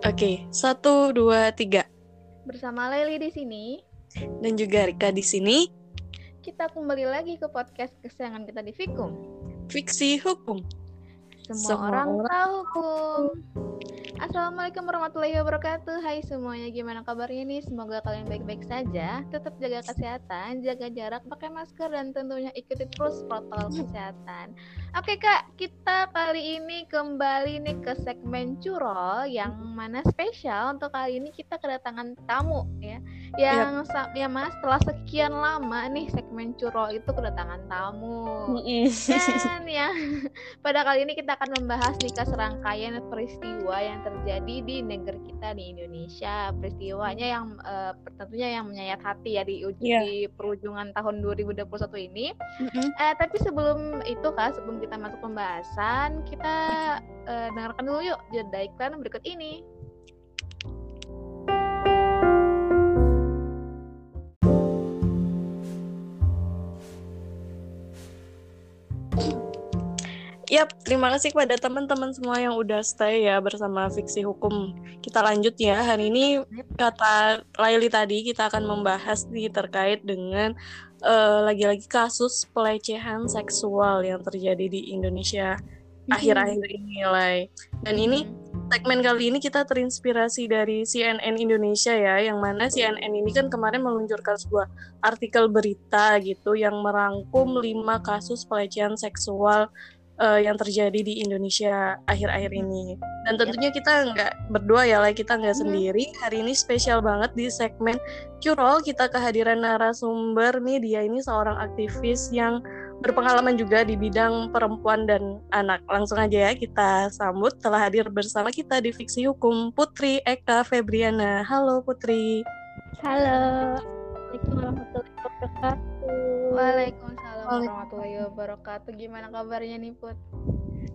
Oke, satu, dua, tiga. Bersama Leli di sini. Dan juga Rika di sini. Kita kembali lagi ke podcast kesayangan kita di Fikum. Fiksi Hukum. Semua, Semua orang, orang tahu hukum. Assalamualaikum warahmatullahi wabarakatuh. Hai semuanya, gimana kabarnya nih? Semoga kalian baik-baik saja. Tetap jaga kesehatan, jaga jarak, pakai masker Dan tentunya ikuti terus protokol kesehatan. Oke kak, kita kali ini kembali nih ke segmen curol Yang mana spesial untuk kali ini kita kedatangan tamu ya. Yang yep. ya mas, setelah sekian lama nih segmen curol itu kedatangan tamu. Dan ya, pada kali ini kita akan membahas nih serangkaian peristiwa yang terjadi di negeri kita di Indonesia. Peristiwanya yang uh, tentunya yang menyayat hati ya di, yeah. di perujungan tahun 2021 ini. Mm-hmm. uh, tapi sebelum itu kak sebelum kita masuk pembahasan kita uh, dengarkan dulu yuk jeda iklan berikut ini Yap, terima kasih kepada teman-teman semua yang udah stay ya bersama Fiksi Hukum. Kita lanjut ya. Hari ini kata Laili tadi kita akan membahas nih terkait dengan eh, lagi-lagi kasus pelecehan seksual yang terjadi di Indonesia mm-hmm. akhir-akhir ini, Lai. Dan ini segmen kali ini kita terinspirasi dari CNN Indonesia ya, yang mana CNN ini kan kemarin meluncurkan sebuah artikel berita gitu yang merangkum lima kasus pelecehan seksual uh, yang terjadi di Indonesia akhir-akhir ini. Dan tentunya kita nggak berdua ya, lah kita nggak sendiri. Hari ini spesial banget di segmen Curol kita kehadiran narasumber nih dia ini seorang aktivis yang berpengalaman juga di bidang perempuan dan anak. Langsung aja ya kita sambut telah hadir bersama kita di Fiksi Hukum Putri Eka Febriana. Halo Putri. Halo. Assalamualaikum warahmatullahi wabarakatuh. Waalaikumsalam warahmatullahi wabarakatuh. Gimana kabarnya nih Put?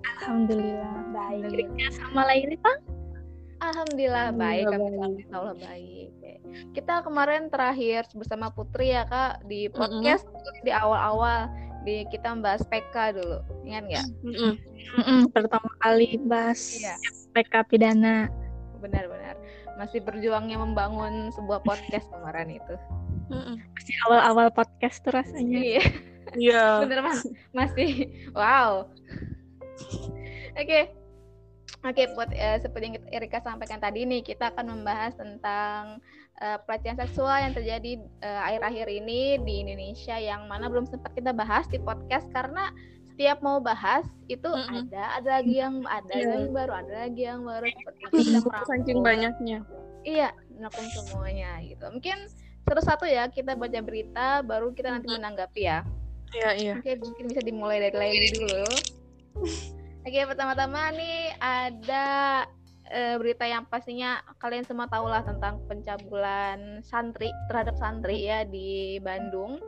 Alhamdulillah baik. Sama Laili Pak? Alhamdulillah baik, kami Allah baik. Kita kemarin terakhir bersama Putri ya kak di podcast mm -hmm. di awal-awal di kita bahas PK dulu, ingat nggak? Mm mm. Pertama kali bahas iya. PK pidana. Benar-benar masih berjuangnya membangun sebuah podcast kemarin itu. Masih awal-awal podcast tuh rasanya. Iya. Iya. Bener mas, masih wow. Oke. Okay. Oke, okay, buat uh, seperti yang Erika sampaikan tadi nih, kita akan membahas tentang uh, pelecehan seksual yang terjadi uh, akhir-akhir ini di Indonesia yang mana belum sempat kita bahas di podcast karena setiap mau bahas itu mm -hmm. ada ada lagi yang ada yeah. yang baru ada lagi yang baru seperti itu saking banyaknya iya nakum semuanya gitu mungkin satu satu ya kita baca berita baru kita nanti menanggapi ya. Iya iya. Oke mungkin bisa dimulai dari lain dulu. Oke pertama-tama nih ada uh, berita yang pastinya kalian semua tahu lah tentang pencabulan santri terhadap santri ya di Bandung.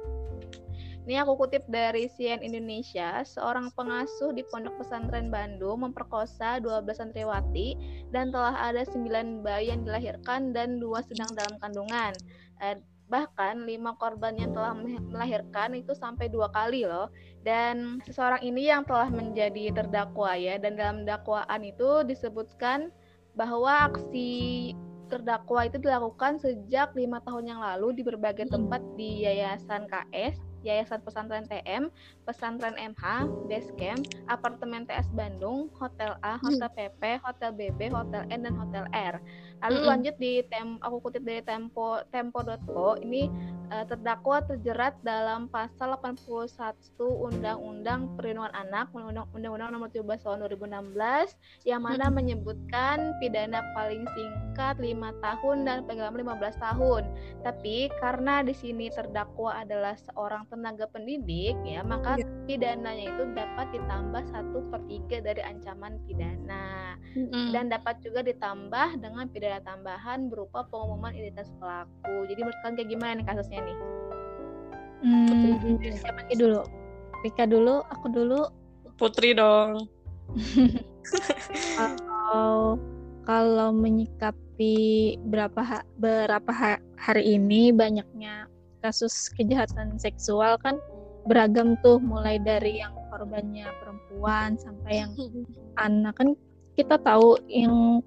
Ini aku kutip dari CN Indonesia, seorang pengasuh di Pondok Pesantren Bandung memperkosa 12 santriwati dan telah ada 9 bayi yang dilahirkan dan dua sedang dalam kandungan. Eh, bahkan lima korban yang telah melahirkan itu sampai dua kali loh. Dan seseorang ini yang telah menjadi terdakwa ya dan dalam dakwaan itu disebutkan bahwa aksi terdakwa itu dilakukan sejak lima tahun yang lalu di berbagai tempat di Yayasan KS Yayasan Pesantren TM, Pesantren MH, Basecamp, Apartemen TS Bandung, Hotel A, Hotel PP, Hotel BB, Hotel N dan Hotel R. Lalu mm-hmm. lanjut di tem aku kutip dari tempo tempo.co ini uh, terdakwa terjerat dalam pasal 81 Undang-Undang Perlindungan Anak Undang-Undang Nomor 17 Tahun 2016 yang mana mm-hmm. menyebutkan pidana paling singkat 5 tahun dan paling lama 15 tahun. Tapi karena di sini terdakwa adalah seorang tenaga pendidik ya maka yeah. Pidananya itu dapat ditambah satu per tiga dari ancaman pidana mm-hmm. dan dapat juga ditambah dengan pidana pidana tambahan berupa pengumuman identitas pelaku. Jadi menurut kalian kayak gimana nih kasusnya nih? Hmm, siapa lagi dulu? Rika dulu, aku dulu. Putri dong. kalau kalau menyikapi berapa ha, berapa ha, hari ini banyaknya kasus kejahatan seksual kan beragam tuh mulai dari yang korbannya perempuan sampai yang anak kan kita tahu yang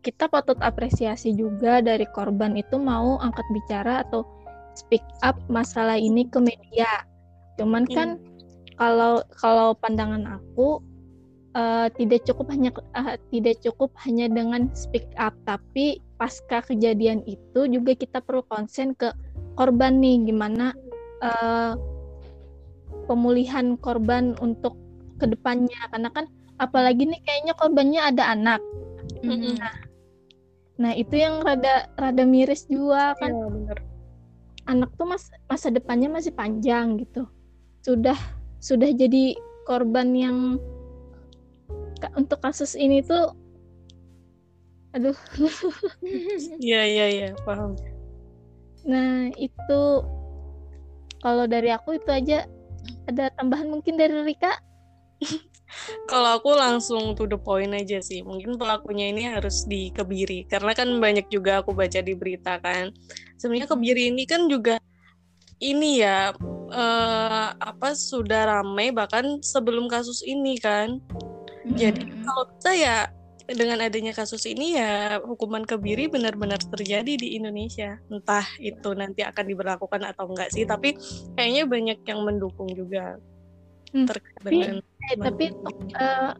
kita patut apresiasi juga dari korban itu mau angkat bicara atau speak up masalah ini ke media. Cuman Hmm. kan kalau kalau pandangan aku eh, tidak cukup hanya eh, tidak cukup hanya dengan speak up, tapi pasca kejadian itu juga kita perlu konsen ke korban nih gimana eh, pemulihan korban untuk ke depannya karena kan apalagi nih kayaknya korbannya ada anak. Mm-mm. Nah itu yang rada rada miris juga kan Iya, bener. anak tuh mas masa depannya masih panjang gitu sudah sudah jadi korban yang untuk kasus ini tuh aduh Iya, iya, iya, paham. nah itu kalau dari aku itu aja ada tambahan mungkin dari Rika Kalau aku langsung to the point aja sih. Mungkin pelakunya ini harus dikebiri. Karena kan banyak juga aku baca di berita kan. Sebenarnya kebiri ini kan juga ini ya eh, apa sudah ramai bahkan sebelum kasus ini kan. Jadi kalau bisa ya dengan adanya kasus ini ya hukuman kebiri benar-benar terjadi di Indonesia. Entah itu nanti akan diberlakukan atau enggak sih, tapi kayaknya banyak yang mendukung juga Hmm, terkait tapi- dengan Eh, tapi eh,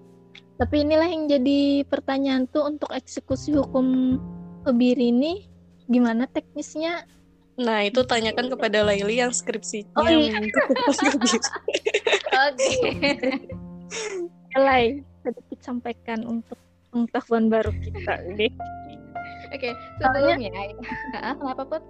tapi inilah yang jadi pertanyaan tuh untuk eksekusi hukum kebiri ini gimana teknisnya Nah, itu tanyakan kepada Laili yang skripsinya Oh, iya. kebiri. Oke. Elai sedikit sampaikan untuk pengetahuan baru kita deh. Oke, sebelumnya Ah, kenapa Put?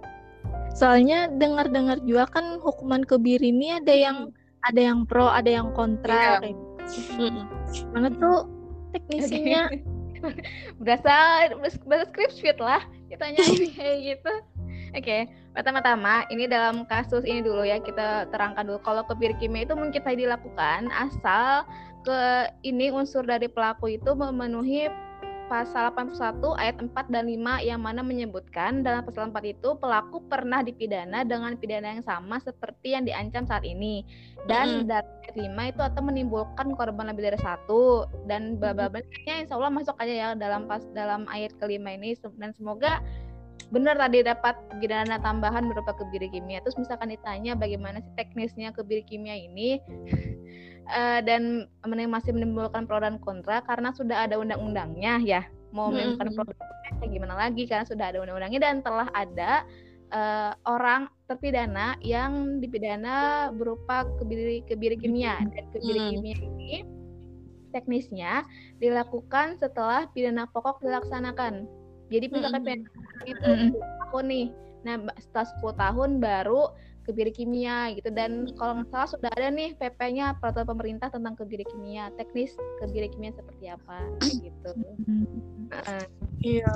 Soalnya dengar-dengar juga kan hukuman kebiri ini ada yang ada yang pro, ada yang kontra. Kayak gitu. Mm-mm. Mana tuh teknisnya? berasa berasa script sheet lah ditanya kayak gitu oke pertama-tama ini dalam kasus ini dulu ya kita terangkan dulu kalau kebiri kimia itu mungkin tadi dilakukan asal ke ini unsur dari pelaku itu memenuhi pasal 81 ayat 4 dan 5 yang mana menyebutkan dalam pasal 4 itu pelaku pernah dipidana dengan pidana yang sama seperti yang diancam saat ini. Dan dari ayat 5 itu atau menimbulkan korban lebih dari satu dan bla bla bla insya Allah masuk aja ya dalam pas dalam ayat kelima ini. Dan semoga benar tadi dapat pidana tambahan berupa kebiri kimia terus misalkan ditanya bagaimana sih teknisnya kebiri kimia ini eh, dan masih menimbulkan pro dan kontra karena sudah ada undang-undangnya ya mau Mm-mm. menimbulkan pro dan kontra gimana lagi karena sudah ada undang-undangnya dan telah ada eh, orang terpidana yang dipidana berupa kebiri kebiri kimia dan kebiri Hmm. kimia ini teknisnya dilakukan setelah pidana pokok dilaksanakan. Jadi misalkan pidana pokok itu Mm-mm. 10 tahun nih. Nah, setelah 10 tahun baru kebiri kimia gitu dan kalau nggak salah sudah ada nih PP-nya peraturan pemerintah tentang kebiri kimia, teknis kebiri kimia seperti apa gitu. Heeh. Iya.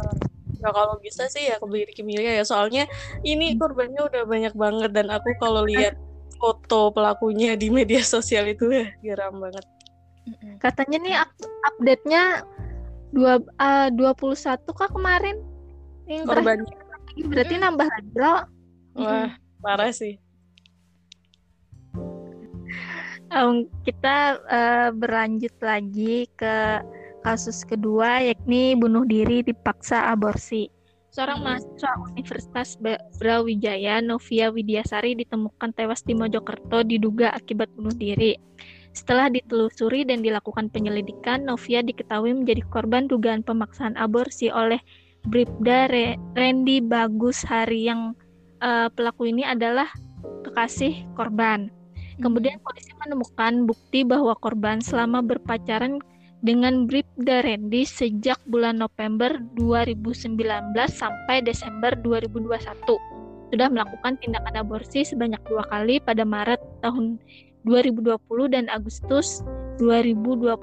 Ya kalau bisa sih ya kebiri kimia ya. Soalnya ini korbannya udah banyak banget dan aku kalau lihat foto pelakunya di media sosial itu ya geram banget. Katanya nih up- update-nya dua eh, 21 kah kemarin? Yang terakhir Korbannya. berarti nambah lagi loh. Wah, parah sih. Em, kita eh, berlanjut lagi ke kasus kedua yakni bunuh diri dipaksa aborsi. Seorang Hmm. mahasiswa Universitas Brawijaya, Novia Widyasari ditemukan tewas di Mojokerto diduga akibat bunuh diri. Setelah ditelusuri dan dilakukan penyelidikan, Novia diketahui menjadi korban dugaan pemaksaan aborsi oleh Bribda Re- Randy Bagus Hari yang eh, pelaku ini adalah kekasih korban. Kemudian polisi menemukan bukti bahwa korban selama berpacaran dengan Bribda Randy sejak bulan November 2019 sampai Desember 2021 sudah melakukan tindakan aborsi sebanyak dua kali pada Maret tahun 2020 dan Agustus 2021.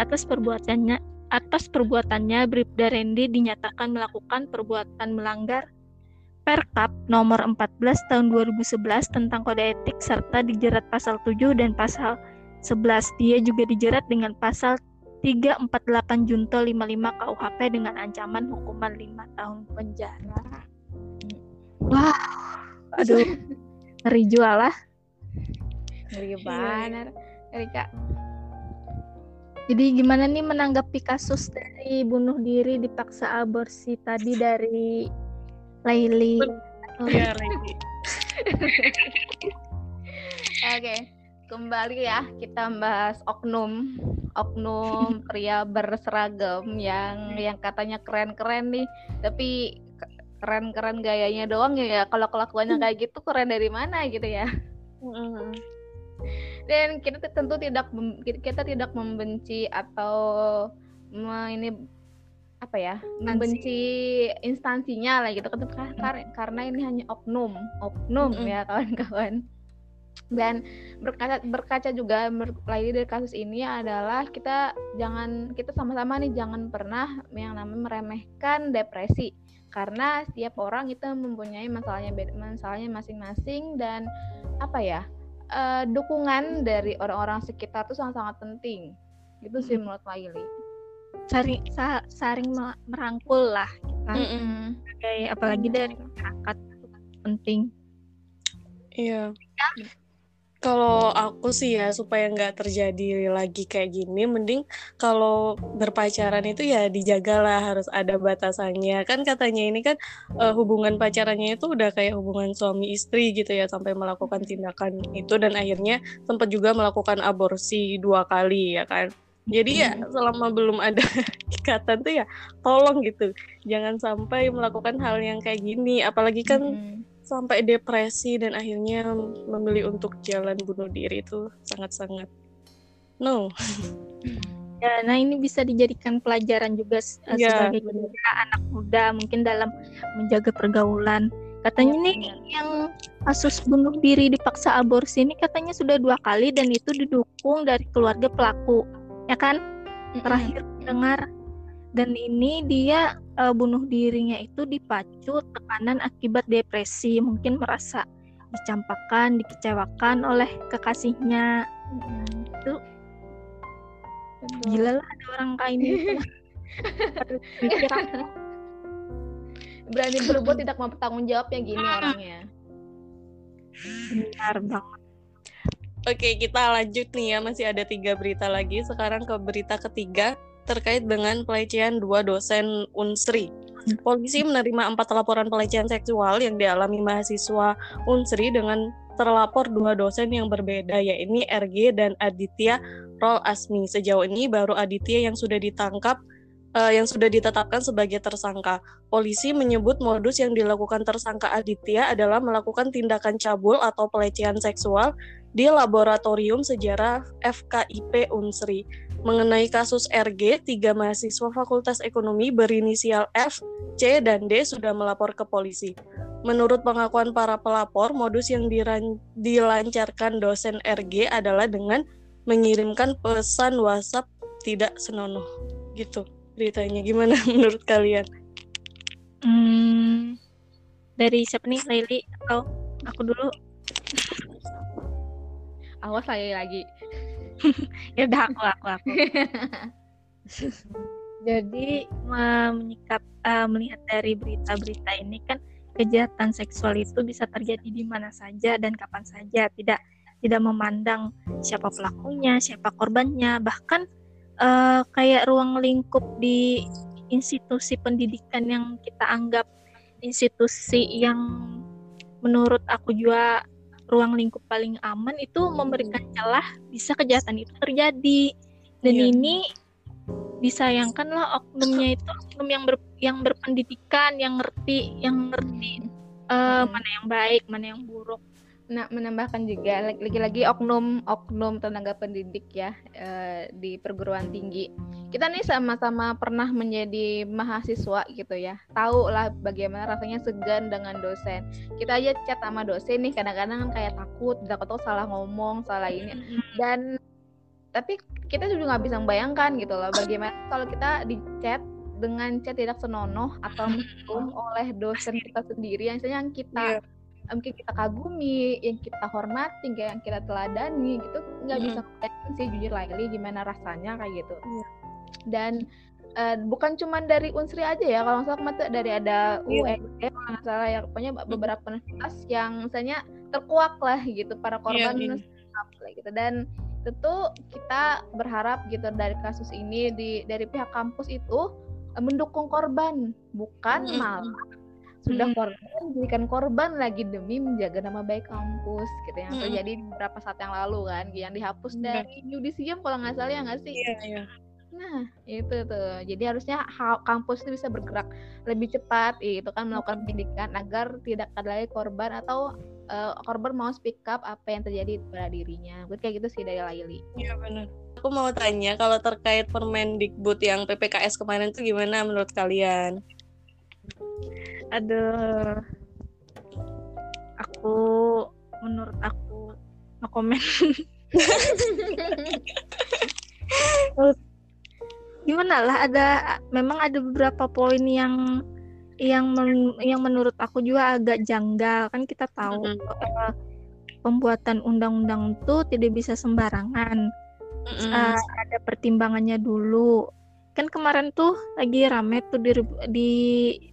Atas perbuatannya atas perbuatannya Bribda Randy dinyatakan melakukan perbuatan melanggar Perkap nomor 14 tahun 2011 tentang kode etik serta dijerat pasal 7 dan pasal 11. Dia juga dijerat dengan pasal 348 Junto 55 KUHP dengan ancaman hukuman 5 tahun penjara. Wah, aduh, ngeri jual lah. Ngeri banget. Erika. Jadi gimana nih menanggapi kasus dari bunuh diri dipaksa aborsi tadi dari Laili? Ya, Laili. Oke, kembali ya kita bahas oknum, oknum pria berseragam yang yang katanya keren-keren nih, tapi ke- keren-keren gayanya doang ya. Kalau kelakuannya kayak gitu keren dari mana gitu ya? Dan kita tentu tidak kita tidak membenci atau ini apa ya membenci instansinya lah gitu. Kan Kar- karena ini hanya oknum oknum Mm-mm. ya kawan-kawan. Dan berkaca berkaca juga ber- lagi dari kasus ini adalah kita jangan kita sama-sama nih jangan pernah yang namanya meremehkan depresi. Karena setiap orang itu mempunyai masalahnya masalahnya masing-masing dan apa ya eh, dukungan dari orang-orang sekitar itu sangat-sangat penting gitu sih menurut Laili. Saring, sa- saring me- merangkul lah kita Mm-mm. sebagai apalagi dari masyarakat itu penting. Iya. Kalau aku sih ya supaya nggak terjadi lagi kayak gini, mending kalau berpacaran itu ya dijagalah harus ada batasannya. Kan katanya ini kan eh, hubungan pacarannya itu udah kayak hubungan suami istri gitu ya sampai melakukan tindakan itu dan akhirnya sempat juga melakukan aborsi dua kali ya kan. Jadi ya selama belum ada ikatan tuh ya tolong gitu jangan sampai melakukan hal yang kayak gini. Apalagi kan Mm-mm. Sampai depresi dan akhirnya memilih untuk jalan bunuh diri itu sangat-sangat no. Ya, nah ini bisa dijadikan pelajaran juga eh, Iya, sebagai kita anak muda mungkin dalam menjaga pergaulan. Katanya Iya, nih benar. yang kasus bunuh diri dipaksa aborsi ini katanya sudah dua kali dan itu didukung dari keluarga pelaku, ya kan? Terakhir dengar dan ini dia eh, bunuh dirinya itu dipacu tekanan akibat depresi, mungkin merasa dicampakkan, dikecewakan oleh kekasihnya. Mm-mm. Itu Betul. Gila lah ada orang kayak ini. Berani berbuat tidak mau bertanggung jawab ya gini orangnya. Benar banget. Oke, kita lanjut nih ya. Masih ada tiga berita lagi. Sekarang ke berita ketiga terkait dengan pelecehan dua dosen Unsri. Polisi menerima empat laporan pelecehan seksual yang dialami mahasiswa Unsri dengan terlapor dua dosen yang berbeda, yaitu RG dan Aditya Rol Asmi. Sejauh ini baru Aditya yang sudah ditangkap, eh, yang sudah ditetapkan sebagai tersangka. Polisi menyebut modus yang dilakukan tersangka Aditya adalah melakukan tindakan cabul atau pelecehan seksual di Laboratorium Sejarah FKIP Unsri. Mengenai kasus RG, tiga mahasiswa Fakultas Ekonomi berinisial F, C, dan D sudah melapor ke polisi. Menurut pengakuan para pelapor, modus yang dilancarkan dosen RG adalah dengan mengirimkan pesan WhatsApp tidak senonoh. Gitu beritanya. Gimana menurut kalian? Hmm, dari siapa nih Laili atau aku dulu? Awas saya lagi. Ya udah aku aku aku. Jadi me- menyikap eh, melihat dari berita-berita ini kan kejahatan seksual itu bisa terjadi di mana saja dan kapan saja, tidak tidak memandang siapa pelakunya, siapa korbannya, bahkan eh, kayak ruang lingkup di institusi pendidikan yang kita anggap institusi yang menurut aku juga ruang lingkup paling aman itu memberikan celah bisa kejahatan itu terjadi dan Iya. ini disayangkanlah oknumnya itu oknum yang ber, yang berpendidikan yang ngerti yang ngerti Mm. mana yang baik mana yang buruk Nah, menambahkan juga lag- lagi-lagi oknum oknum tenaga pendidik ya eh, di perguruan tinggi. Kita nih sama-sama pernah menjadi mahasiswa gitu ya. Tahu lah bagaimana rasanya segan dengan dosen. Kita aja chat sama dosen nih kadang-kadang kan kayak takut, takut salah ngomong, salah ini. Dan tapi kita juga nggak bisa membayangkan gitu loh bagaimana kalau kita di chat dengan chat tidak senonoh atau mendukung oleh dosen kita sendiri yang misalnya yang kita Iya. Mungkin kita kagumi, yang kita hormati, kayak yang kita teladani gitu nggak Mm-mm. bisa kebayang sih jujur Laili gimana rasanya kayak gitu. Iya. Dan eh, bukan cuma dari Unsri aja ya kalau nggak salah dari ada Iya. UND kalau nggak salah ya pokoknya beberapa universitas yang misalnya terkuak lah gitu para korban iya. lah gitu dan tentu kita berharap gitu dari kasus ini di dari pihak kampus itu eh, mendukung korban bukan Mm-mm. malah sudah Hmm. korban jadikan korban lagi demi menjaga nama baik kampus gitu yang Mm-mm. terjadi beberapa saat yang lalu kan yang dihapus Iya. dari yudisium kalau nggak salah ya nggak sih Iya, iya. Nah, itu tuh. Jadi harusnya ha- kampus itu bisa bergerak lebih cepat, itu kan melakukan pendidikan agar tidak ada lagi korban atau eh, korban mau speak up apa yang terjadi pada dirinya. Gue kayak gitu sih dari Laili. Iya benar. Aku mau tanya kalau terkait Permendikbud yang PPKS kemarin itu gimana menurut kalian? Aduh. Aku menurut aku no comment. Gimana lah ada memang ada beberapa poin yang yang men- yang menurut aku juga agak janggal kan kita tahu Mm-mm. eh, pembuatan undang-undang itu tidak bisa sembarangan Mm-mm. Eh, ada pertimbangannya dulu kan kemarin tuh lagi rame tuh di, di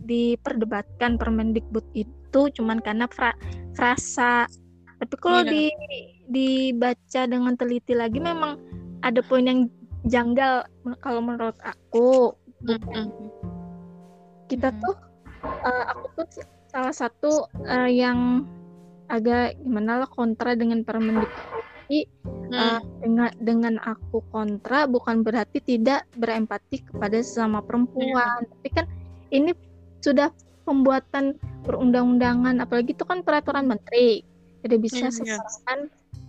diperdebatkan Permendikbud itu cuman karena fra- frasa. Tapi kalau Iya. di dibaca dengan teliti lagi memang ada poin yang janggal kalau menurut aku. Kita tuh eh, aku tuh salah satu eh, yang agak gimana lah kontra dengan Permendikbud Mm. Uh, dengan dengan aku kontra bukan berarti tidak berempati kepada sesama perempuan tapi kan ini sudah pembuatan perundang-undangan apalagi itu kan peraturan menteri tidak bisa Iya. sembarangan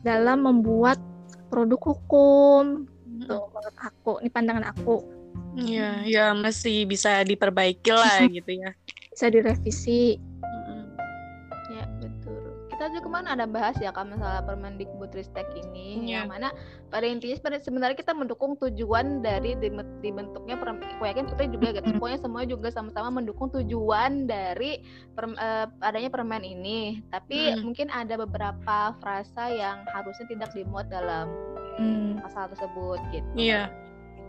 dalam membuat produk hukum tuh menurut aku ini pandangan aku Iya, ya masih bisa diperbaiki lah gitu ya. bisa direvisi. Ya. Kita ke mana ada bahas ya kan masalah Permendikbud Ristek ini Iya. yang mana pada intinya sebenarnya- sebenarnya kita mendukung tujuan dari dibentuknya aku yakin Putri juga gitu. Pokoknya semua juga sama-sama mendukung tujuan dari per- eh, adanya permen ini. Tapi Mm. mungkin ada beberapa frasa yang harusnya tidak dimuat dalam Hmm, pasal tersebut gitu. Iya.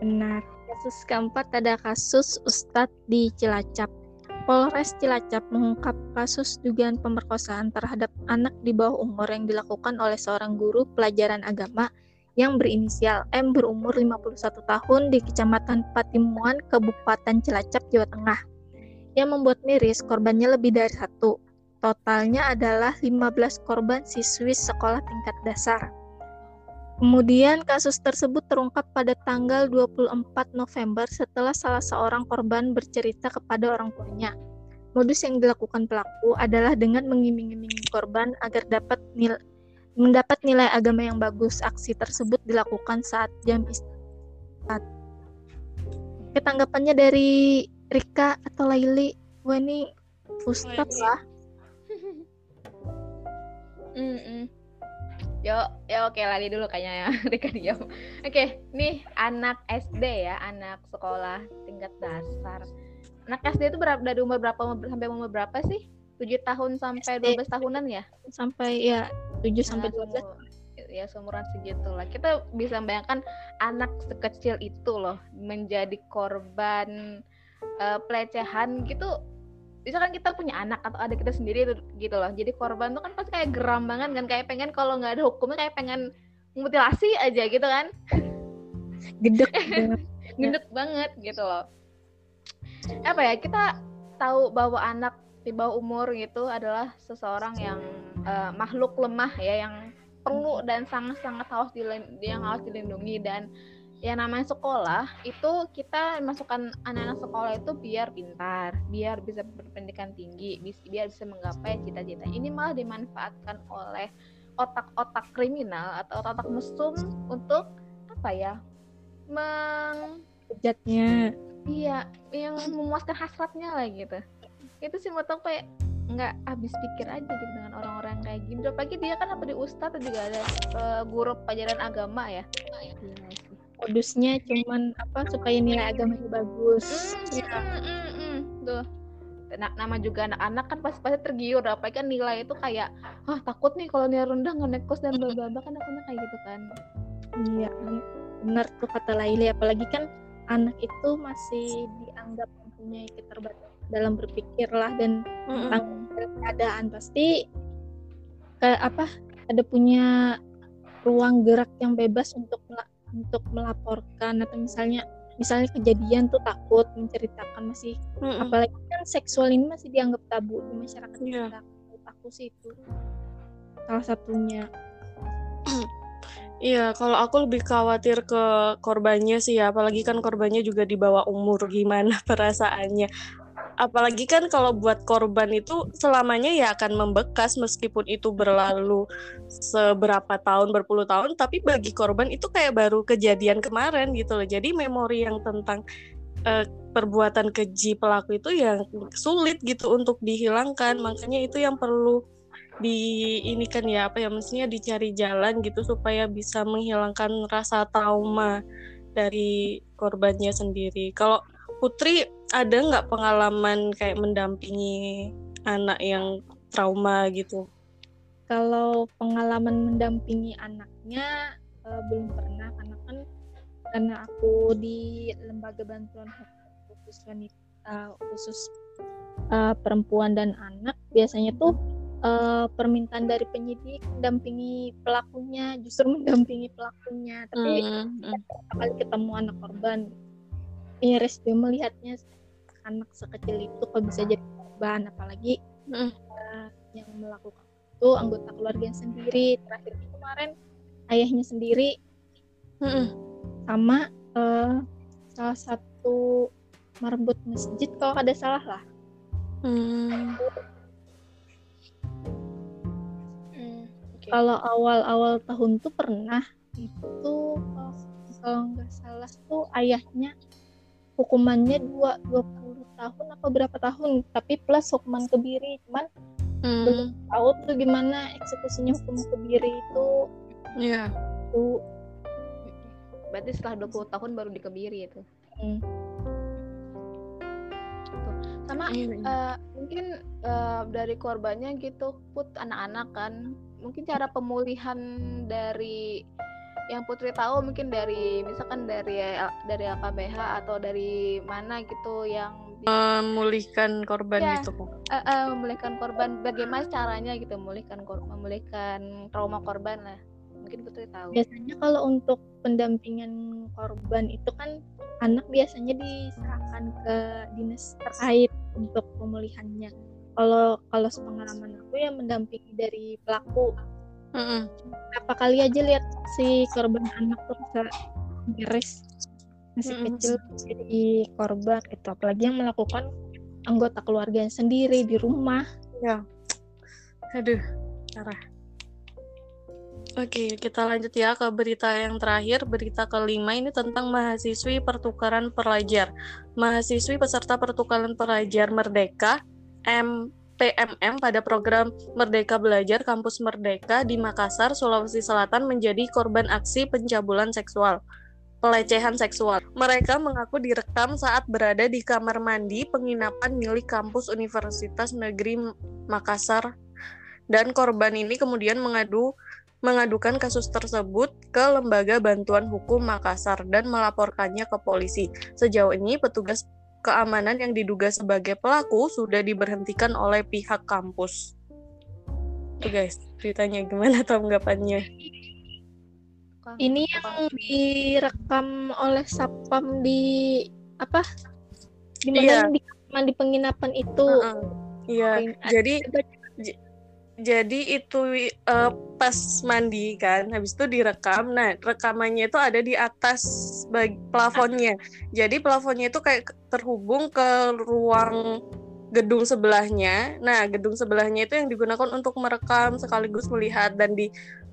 benar kasus keempat ada kasus Ustadz di Cilacap Polres Cilacap mengungkap kasus dugaan pemerkosaan terhadap anak di bawah umur yang dilakukan oleh seorang guru pelajaran agama yang berinisial M berumur 51 tahun di Kecamatan Patimuan, Kabupaten Cilacap, Jawa Tengah. Yang membuat miris korbannya lebih dari satu. Totalnya adalah 15 korban siswi sekolah tingkat dasar. Kemudian kasus tersebut terungkap pada tanggal 24 November setelah salah seorang korban bercerita kepada orang tuanya. Modus yang dilakukan pelaku adalah dengan mengiming-imingi korban agar dapat nil- mendapat nilai agama yang bagus. Aksi tersebut dilakukan saat jam istirahat. Ketanggapannya dari Rika atau Laili, wah ini lah. Mm-mm. Yo, ya oke lali dulu kayaknya ya. Rika diam. Oke, nih anak SD ya, anak sekolah tingkat dasar. Anak SD itu berapa dari umur berapa sampai umur berapa sih? 7 tahun sampai SD. 12 tahunan ya? Sampai ya 7 sampai Nah, 12 semu- ya seumuran segitu lah. Kita bisa bayangkan anak sekecil itu loh menjadi korban eh, pelecehan gitu. Misalkan kita punya anak atau adik kita sendiri itu- gitu loh. Jadi korban tuh kan pasti kayak geram banget kan kayak pengen kalau nggak ada hukumnya kayak pengen mutilasi aja gitu kan. gedek gendut banget gitu loh apa ya kita tahu bahwa anak di bawah umur gitu adalah seseorang yang eh, makhluk lemah ya yang perlu dan sangat-sangat harus yang harus dilindungi dan yang namanya sekolah itu kita masukkan anak-anak sekolah itu biar pintar, biar bisa berpendidikan tinggi, biar bisa menggapai cita-cita. Ini malah dimanfaatkan oleh otak-otak kriminal atau otak-otak mesum untuk apa ya? Meng Bejatnya. Iya, yang memuaskan hasratnya lah gitu. Itu sih menurut kayak nggak habis pikir aja gitu dengan orang-orang kayak gini. Apalagi dia kan apa di ustadz juga ada eh, guru pelajaran agama ya. Sih. Modusnya cuman apa supaya nilai agamanya bagus. Mm, mm, mm, mm. Tuh. Na- nama juga anak-anak kan pasti pasti tergiur apalagi kan nilai itu kayak ah takut nih kalau nilai rendah nggak naik kos dan bla bla bla kan anak-anak kayak gitu kan Iya, benar tuh kata Laili. Apalagi kan anak itu masih dianggap mempunyai keterbatasan dalam berpikir lah dan tentang keadaan pasti ke apa ada punya ruang gerak yang bebas untuk untuk melaporkan atau misalnya misalnya kejadian tuh takut menceritakan masih mm apalagi kan seksual ini masih dianggap tabu di masyarakat yeah. kita aku sih itu salah satunya. Iya, kalau aku lebih khawatir ke korbannya sih ya, apalagi kan korbannya juga di bawah umur, gimana perasaannya apalagi kan kalau buat korban itu selamanya ya akan membekas meskipun itu berlalu seberapa tahun berpuluh tahun tapi bagi korban itu kayak baru kejadian kemarin gitu loh. Jadi memori yang tentang uh, perbuatan keji pelaku itu yang sulit gitu untuk dihilangkan. Makanya itu yang perlu di ini kan ya apa ya mestinya dicari jalan gitu supaya bisa menghilangkan rasa trauma dari korbannya sendiri. Kalau Putri ada nggak pengalaman kayak mendampingi anak yang trauma gitu? Kalau pengalaman mendampingi anaknya uh, belum pernah karena kan karena aku di lembaga bantuan khusus wanita khusus uh, perempuan dan anak biasanya tuh uh, permintaan dari penyidik mendampingi pelakunya justru mendampingi pelakunya tapi mm -hmm. kali ketemu anak korban miris dia melihatnya anak sekecil itu kok bisa jadi korban apalagi mm. uh, yang melakukan itu anggota keluarga sendiri terakhir kemarin ayahnya sendiri mm sama uh, salah satu marbut masjid kalau ada salah lah mm. kalau awal-awal tahun tuh pernah itu kalau nggak salah tuh ayahnya hukumannya dua dua puluh tahun apa berapa tahun tapi plus hukuman kebiri cuman hmm. belum tahu tuh gimana eksekusinya hukum kebiri itu Iya. Yeah. Tuh. Berarti setelah 20 tahun baru dikebiri itu. Hmm. Sama uh, mungkin uh, dari korbannya gitu put anak-anak kan mungkin cara pemulihan dari yang Putri tahu mungkin dari misalkan dari dari LKBH atau dari mana gitu yang memulihkan korban ya, gitu uh, uh, memulihkan korban. Bagaimana caranya gitu memulihkan kor memulihkan trauma korban lah. Mungkin Putri tahu. Biasanya kalau untuk pendampingan korban itu kan anak biasanya diserahkan ke dinas terkait untuk pemulihannya. Kalau kalau sepengalaman aku yang mendampingi dari pelaku Mm-mm. Apa kali aja lihat si korban anak tuh bisa miris masih mm kecil jadi korban itu apalagi yang melakukan anggota keluarga sendiri di rumah. Ya. Aduh, parah. Oke, kita lanjut ya ke berita yang terakhir. Berita kelima ini tentang mahasiswi pertukaran pelajar. Mahasiswi peserta pertukaran pelajar Merdeka M PMM pada program Merdeka Belajar Kampus Merdeka di Makassar, Sulawesi Selatan menjadi korban aksi pencabulan seksual pelecehan seksual. Mereka mengaku direkam saat berada di kamar mandi penginapan milik kampus Universitas Negeri Makassar dan korban ini kemudian mengadu mengadukan kasus tersebut ke Lembaga Bantuan Hukum Makassar dan melaporkannya ke polisi. Sejauh ini petugas keamanan yang diduga sebagai pelaku sudah diberhentikan oleh pihak kampus. Tuh guys, ceritanya gimana tanggapannya? Ini yang direkam oleh Sapam di apa? Di mana iya. di, di penginapan itu? Uh -uh. Iya, jadi jadi itu uh, pas mandi kan habis itu direkam. Nah rekamannya itu ada di atas bag plafonnya. Jadi plafonnya itu kayak terhubung ke ruang gedung sebelahnya. Nah gedung sebelahnya itu yang digunakan untuk merekam sekaligus melihat. Dan di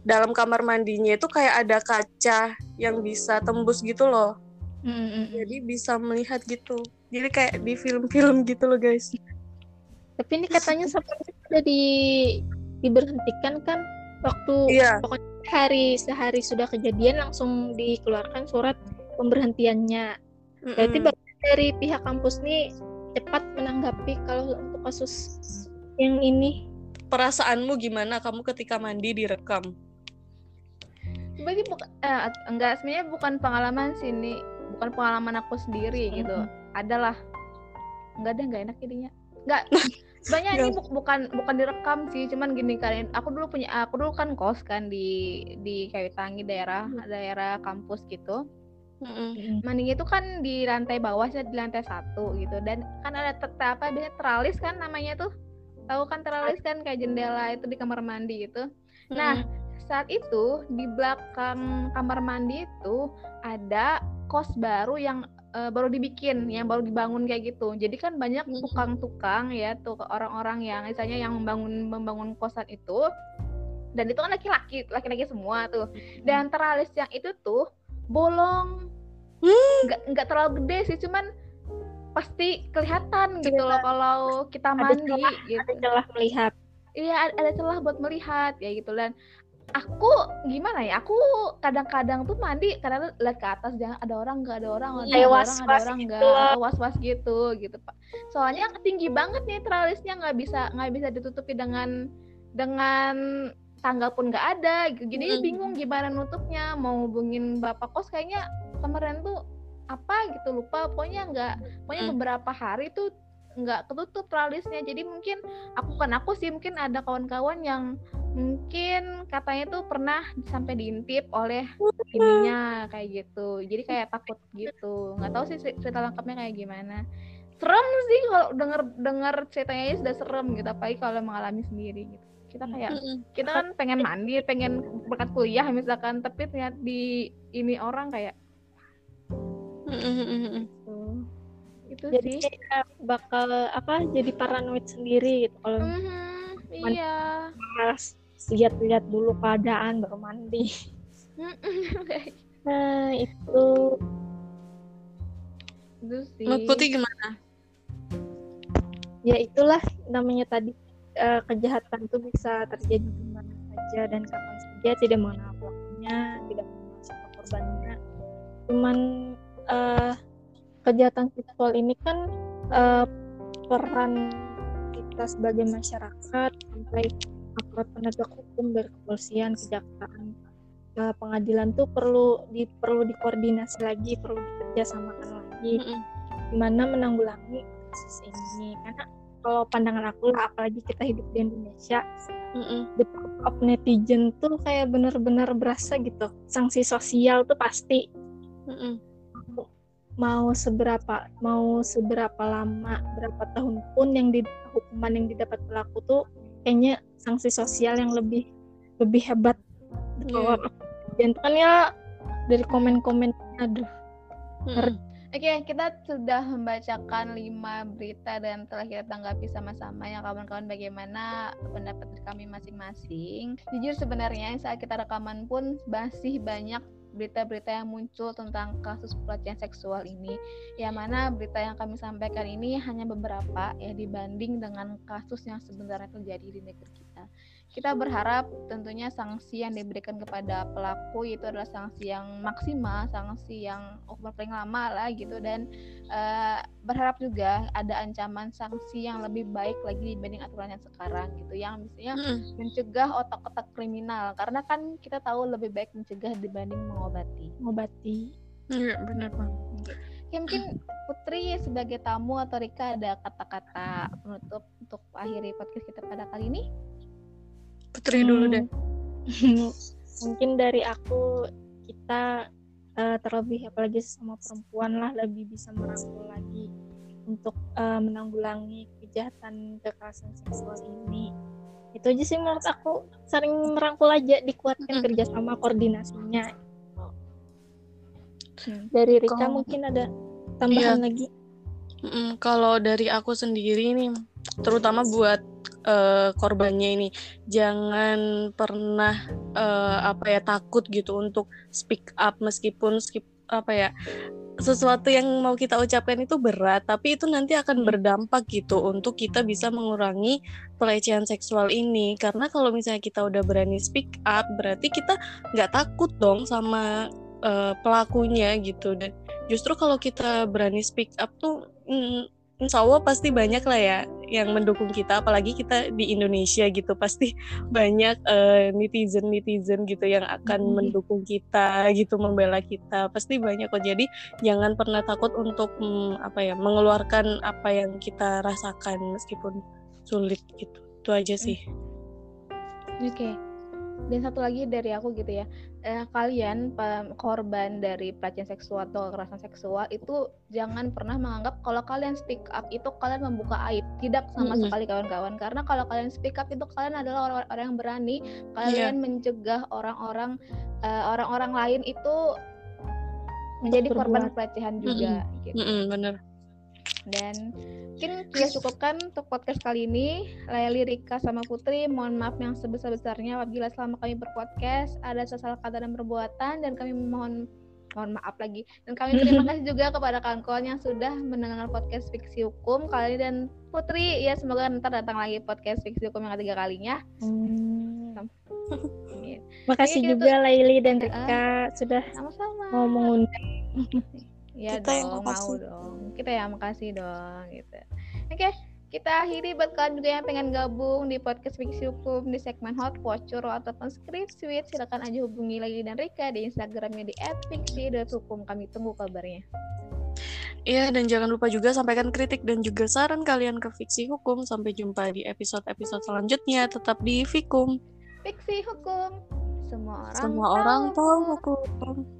dalam kamar mandinya itu kayak ada kaca yang bisa tembus gitu loh. Mm-hmm. jadi bisa melihat gitu. Jadi kayak di film-film gitu loh guys. Tapi ini katanya seperti ada di diberhentikan kan waktu iya. pokoknya hari sehari sudah kejadian langsung dikeluarkan surat pemberhentiannya. Berarti dari pihak kampus nih cepat menanggapi kalau untuk kasus yang ini. Perasaanmu gimana kamu ketika mandi direkam? Bagi bukan eh, enggak sebenarnya bukan pengalaman sini, bukan pengalaman aku sendiri mm-hmm. gitu. Adalah enggak ada enggak enak jadinya. Enggak sebenarnya ini bu bukan bukan direkam sih cuman gini kan aku dulu punya aku dulu kan kos kan di di kayu tangi daerah daerah kampus gitu. Manding itu kan di lantai bawah sih di lantai satu gitu. Dan kan ada ter- apa biasanya teralis kan namanya tuh? Tahu kan teralis kan kayak jendela itu di kamar mandi gitu. Nah, saat itu di belakang kamar mandi itu ada kos baru yang eh, baru dibikin, yang baru dibangun kayak gitu. Jadi kan banyak tukang-tukang ya, tuh orang-orang yang misalnya yang membangun membangun kosan itu. Dan itu kan laki-laki, laki-laki semua tuh. Dan teralis yang itu tuh bolong. Nggak nggak terlalu gede sih, cuman pasti kelihatan gitu loh kalau kita Ada mandi celah, gitu ada celah melihat iya ada- ada celah buat melihat ya gitu dan aku gimana ya aku kadang-kadang tuh mandi kadang lihat ke atas jangan ada orang nggak ada orang ada orang was-was ada orang gitu nggak loh. atau was-was gitu gitu pak soalnya tinggi banget nih tralisnya nggak bisa nggak bisa ditutupi dengan dengan tangga pun nggak ada gitu. jadi Mm. bingung gimana nutupnya mau hubungin bapak kos kayaknya kemarin tuh apa gitu lupa pokoknya nggak pokoknya Mm. beberapa hari tuh nggak ketutup tralisnya jadi mungkin aku kan aku sih mungkin ada kawan-kawan yang mungkin katanya tuh pernah sampai diintip oleh ininya kayak gitu. Jadi kayak takut gitu. Nggak tahu sih cerita lengkapnya kayak gimana. Serem sih kalau denger dengar ceritanya aja sudah serem gitu apalagi kalau mengalami sendiri gitu. Kita kayak kita kan pengen mandi pengen berkat kuliah misalkan tapi ternyata di ini orang kayak tuh itu jadi sih. kayak bakal apa jadi paranoid sendiri gitu kalau Mhm, Man- iya. malas lihat-lihat dulu keadaan baru mandi. Nah itu. Itu sih. Putih gimana? ya itulah namanya tadi eh, kejahatan tuh bisa terjadi di mana saja dan kapan saja tidak mengenal pelakunya tidak mengenal siapa korbannya. Cuman eh, kejahatan seksual ini kan eh, peran kita sebagai masyarakat sampai aparat penegak hukum dari kepolisian kejaksaan eh, pengadilan tuh perlu di perlu dikoordinasi lagi perlu dikerjasamakan lagi Mm-mm. gimana menanggulangi kasus ini karena kalau pandangan aku lah apalagi kita hidup di Indonesia Mm-mm. the power of netizen tuh kayak bener-bener berasa gitu sanksi sosial tuh pasti Mm-mm. mau seberapa mau seberapa lama berapa tahun pun yang di hukuman yang didapat pelaku tuh kayaknya sanksi sosial yang lebih lebih hebat netizen kan ya dari komen-komen aduh Mm-mm. Oke, kita sudah membacakan lima berita dan telah kita tanggapi sama-sama ya kawan-kawan bagaimana pendapat kami masing-masing. Jujur sebenarnya saat kita rekaman pun masih banyak berita-berita yang muncul tentang kasus pelecehan seksual ini. Yang mana berita yang kami sampaikan ini hanya beberapa ya dibanding dengan kasus yang sebenarnya terjadi di negeri kita. Kita berharap tentunya sanksi yang diberikan kepada pelaku itu adalah sanksi yang maksimal, sanksi yang hukuman paling lama lah gitu dan eh, berharap juga ada ancaman sanksi yang lebih baik lagi dibanding aturan yang sekarang gitu yang misalnya Mm-mm. mencegah otak-otak kriminal karena kan kita tahu lebih baik mencegah dibanding mengobati. ngobati Iya benar bang. Ya mungkin Putri sebagai tamu atau Rika ada kata-kata penutup untuk akhiri podcast kita pada kali ini? Putri dulu deh. Hmm. mungkin dari aku kita eh, terlebih apalagi sama perempuan lah lebih bisa merangkul lagi untuk eh, menanggulangi kejahatan kekerasan seksual ini. Itu aja sih menurut aku. Sering merangkul aja dikuatkan Mm-mm. kerjasama koordinasinya. Dari Rika Kalau- mungkin ada tambahan lagi? Mm, kalau dari aku sendiri nih, terutama buat eh, korbannya ini, jangan pernah eh, apa ya takut gitu untuk speak up meskipun skip apa ya sesuatu yang mau kita ucapkan itu berat, tapi itu nanti akan Hmm. berdampak gitu untuk kita bisa mengurangi pelecehan seksual ini. Karena kalau misalnya kita udah berani speak up, berarti kita nggak takut dong sama eh, pelakunya gitu dan justru kalau kita berani speak up tuh mm, insya Allah pasti banyak lah ya yang mendukung kita apalagi kita di Indonesia gitu. Pasti banyak netizen netizen gitu yang akan Mhm. mendukung kita gitu membela kita. Pasti banyak kok. Jadi jangan pernah takut untuk mm, apa ya mengeluarkan apa yang kita rasakan meskipun sulit gitu. Itu aja sih. Oke. Dan satu lagi dari aku gitu ya, eh, kalian korban dari pelecehan seksual atau kekerasan seksual itu jangan pernah menganggap kalau kalian speak up itu kalian membuka aib. Tidak sama Mm-mm. sekali kawan-kawan. Karena kalau kalian speak up itu kalian adalah orang-orang yang berani. Kalian mencegah orang-orang eh, orang-orang lain itu menjadi korban pelecehan juga. Gitu. Mm-mm, bener Dan mungkin kita cukupkan untuk podcast kali ini. Laili, Rika, sama Putri, mohon maaf yang sebesar-besarnya apabila selama kami berpodcast ada salah kata dan perbuatan dan kami mohon mohon maaf lagi. Dan kami terima kasih juga kepada kawan-kawan yang sudah mendengar podcast Fiksi Hukum kali ini dan Putri. Ya semoga ntar datang lagi podcast Fiksi Hukum yang ketiga kalinya. Hmm. Makasih Iya, gitu. juga Laili dan Rika sudah Sama-sama. mau mengundang. Ya Kita yang dong, mau dong. Kita yang makasih dong gitu. Oke, kita akhiri buat kalian juga yang pengen gabung di podcast Fiksi Hukum di segmen Hot Watch, Curo ataupun Script Suite, silakan aja hubungi lagi dan Rika di Instagramnya di @fiksi.hukum. Kami tunggu kabarnya. Iya, dan jangan lupa juga sampaikan kritik dan juga saran kalian ke Fiksi Hukum. Sampai jumpa di episode-episode selanjutnya. Tetap di Fikum. Fiksi Hukum. Semua orang Semua orang tahu hukum.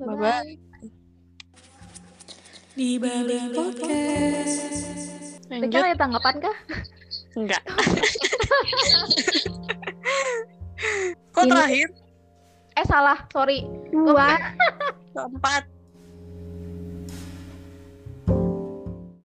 Bye-bye. Di balik podcast. Lanjut. ada tanggapan kah? Enggak. Kok Ini- terakhir? Eh salah, sorry. Dua. Keempat.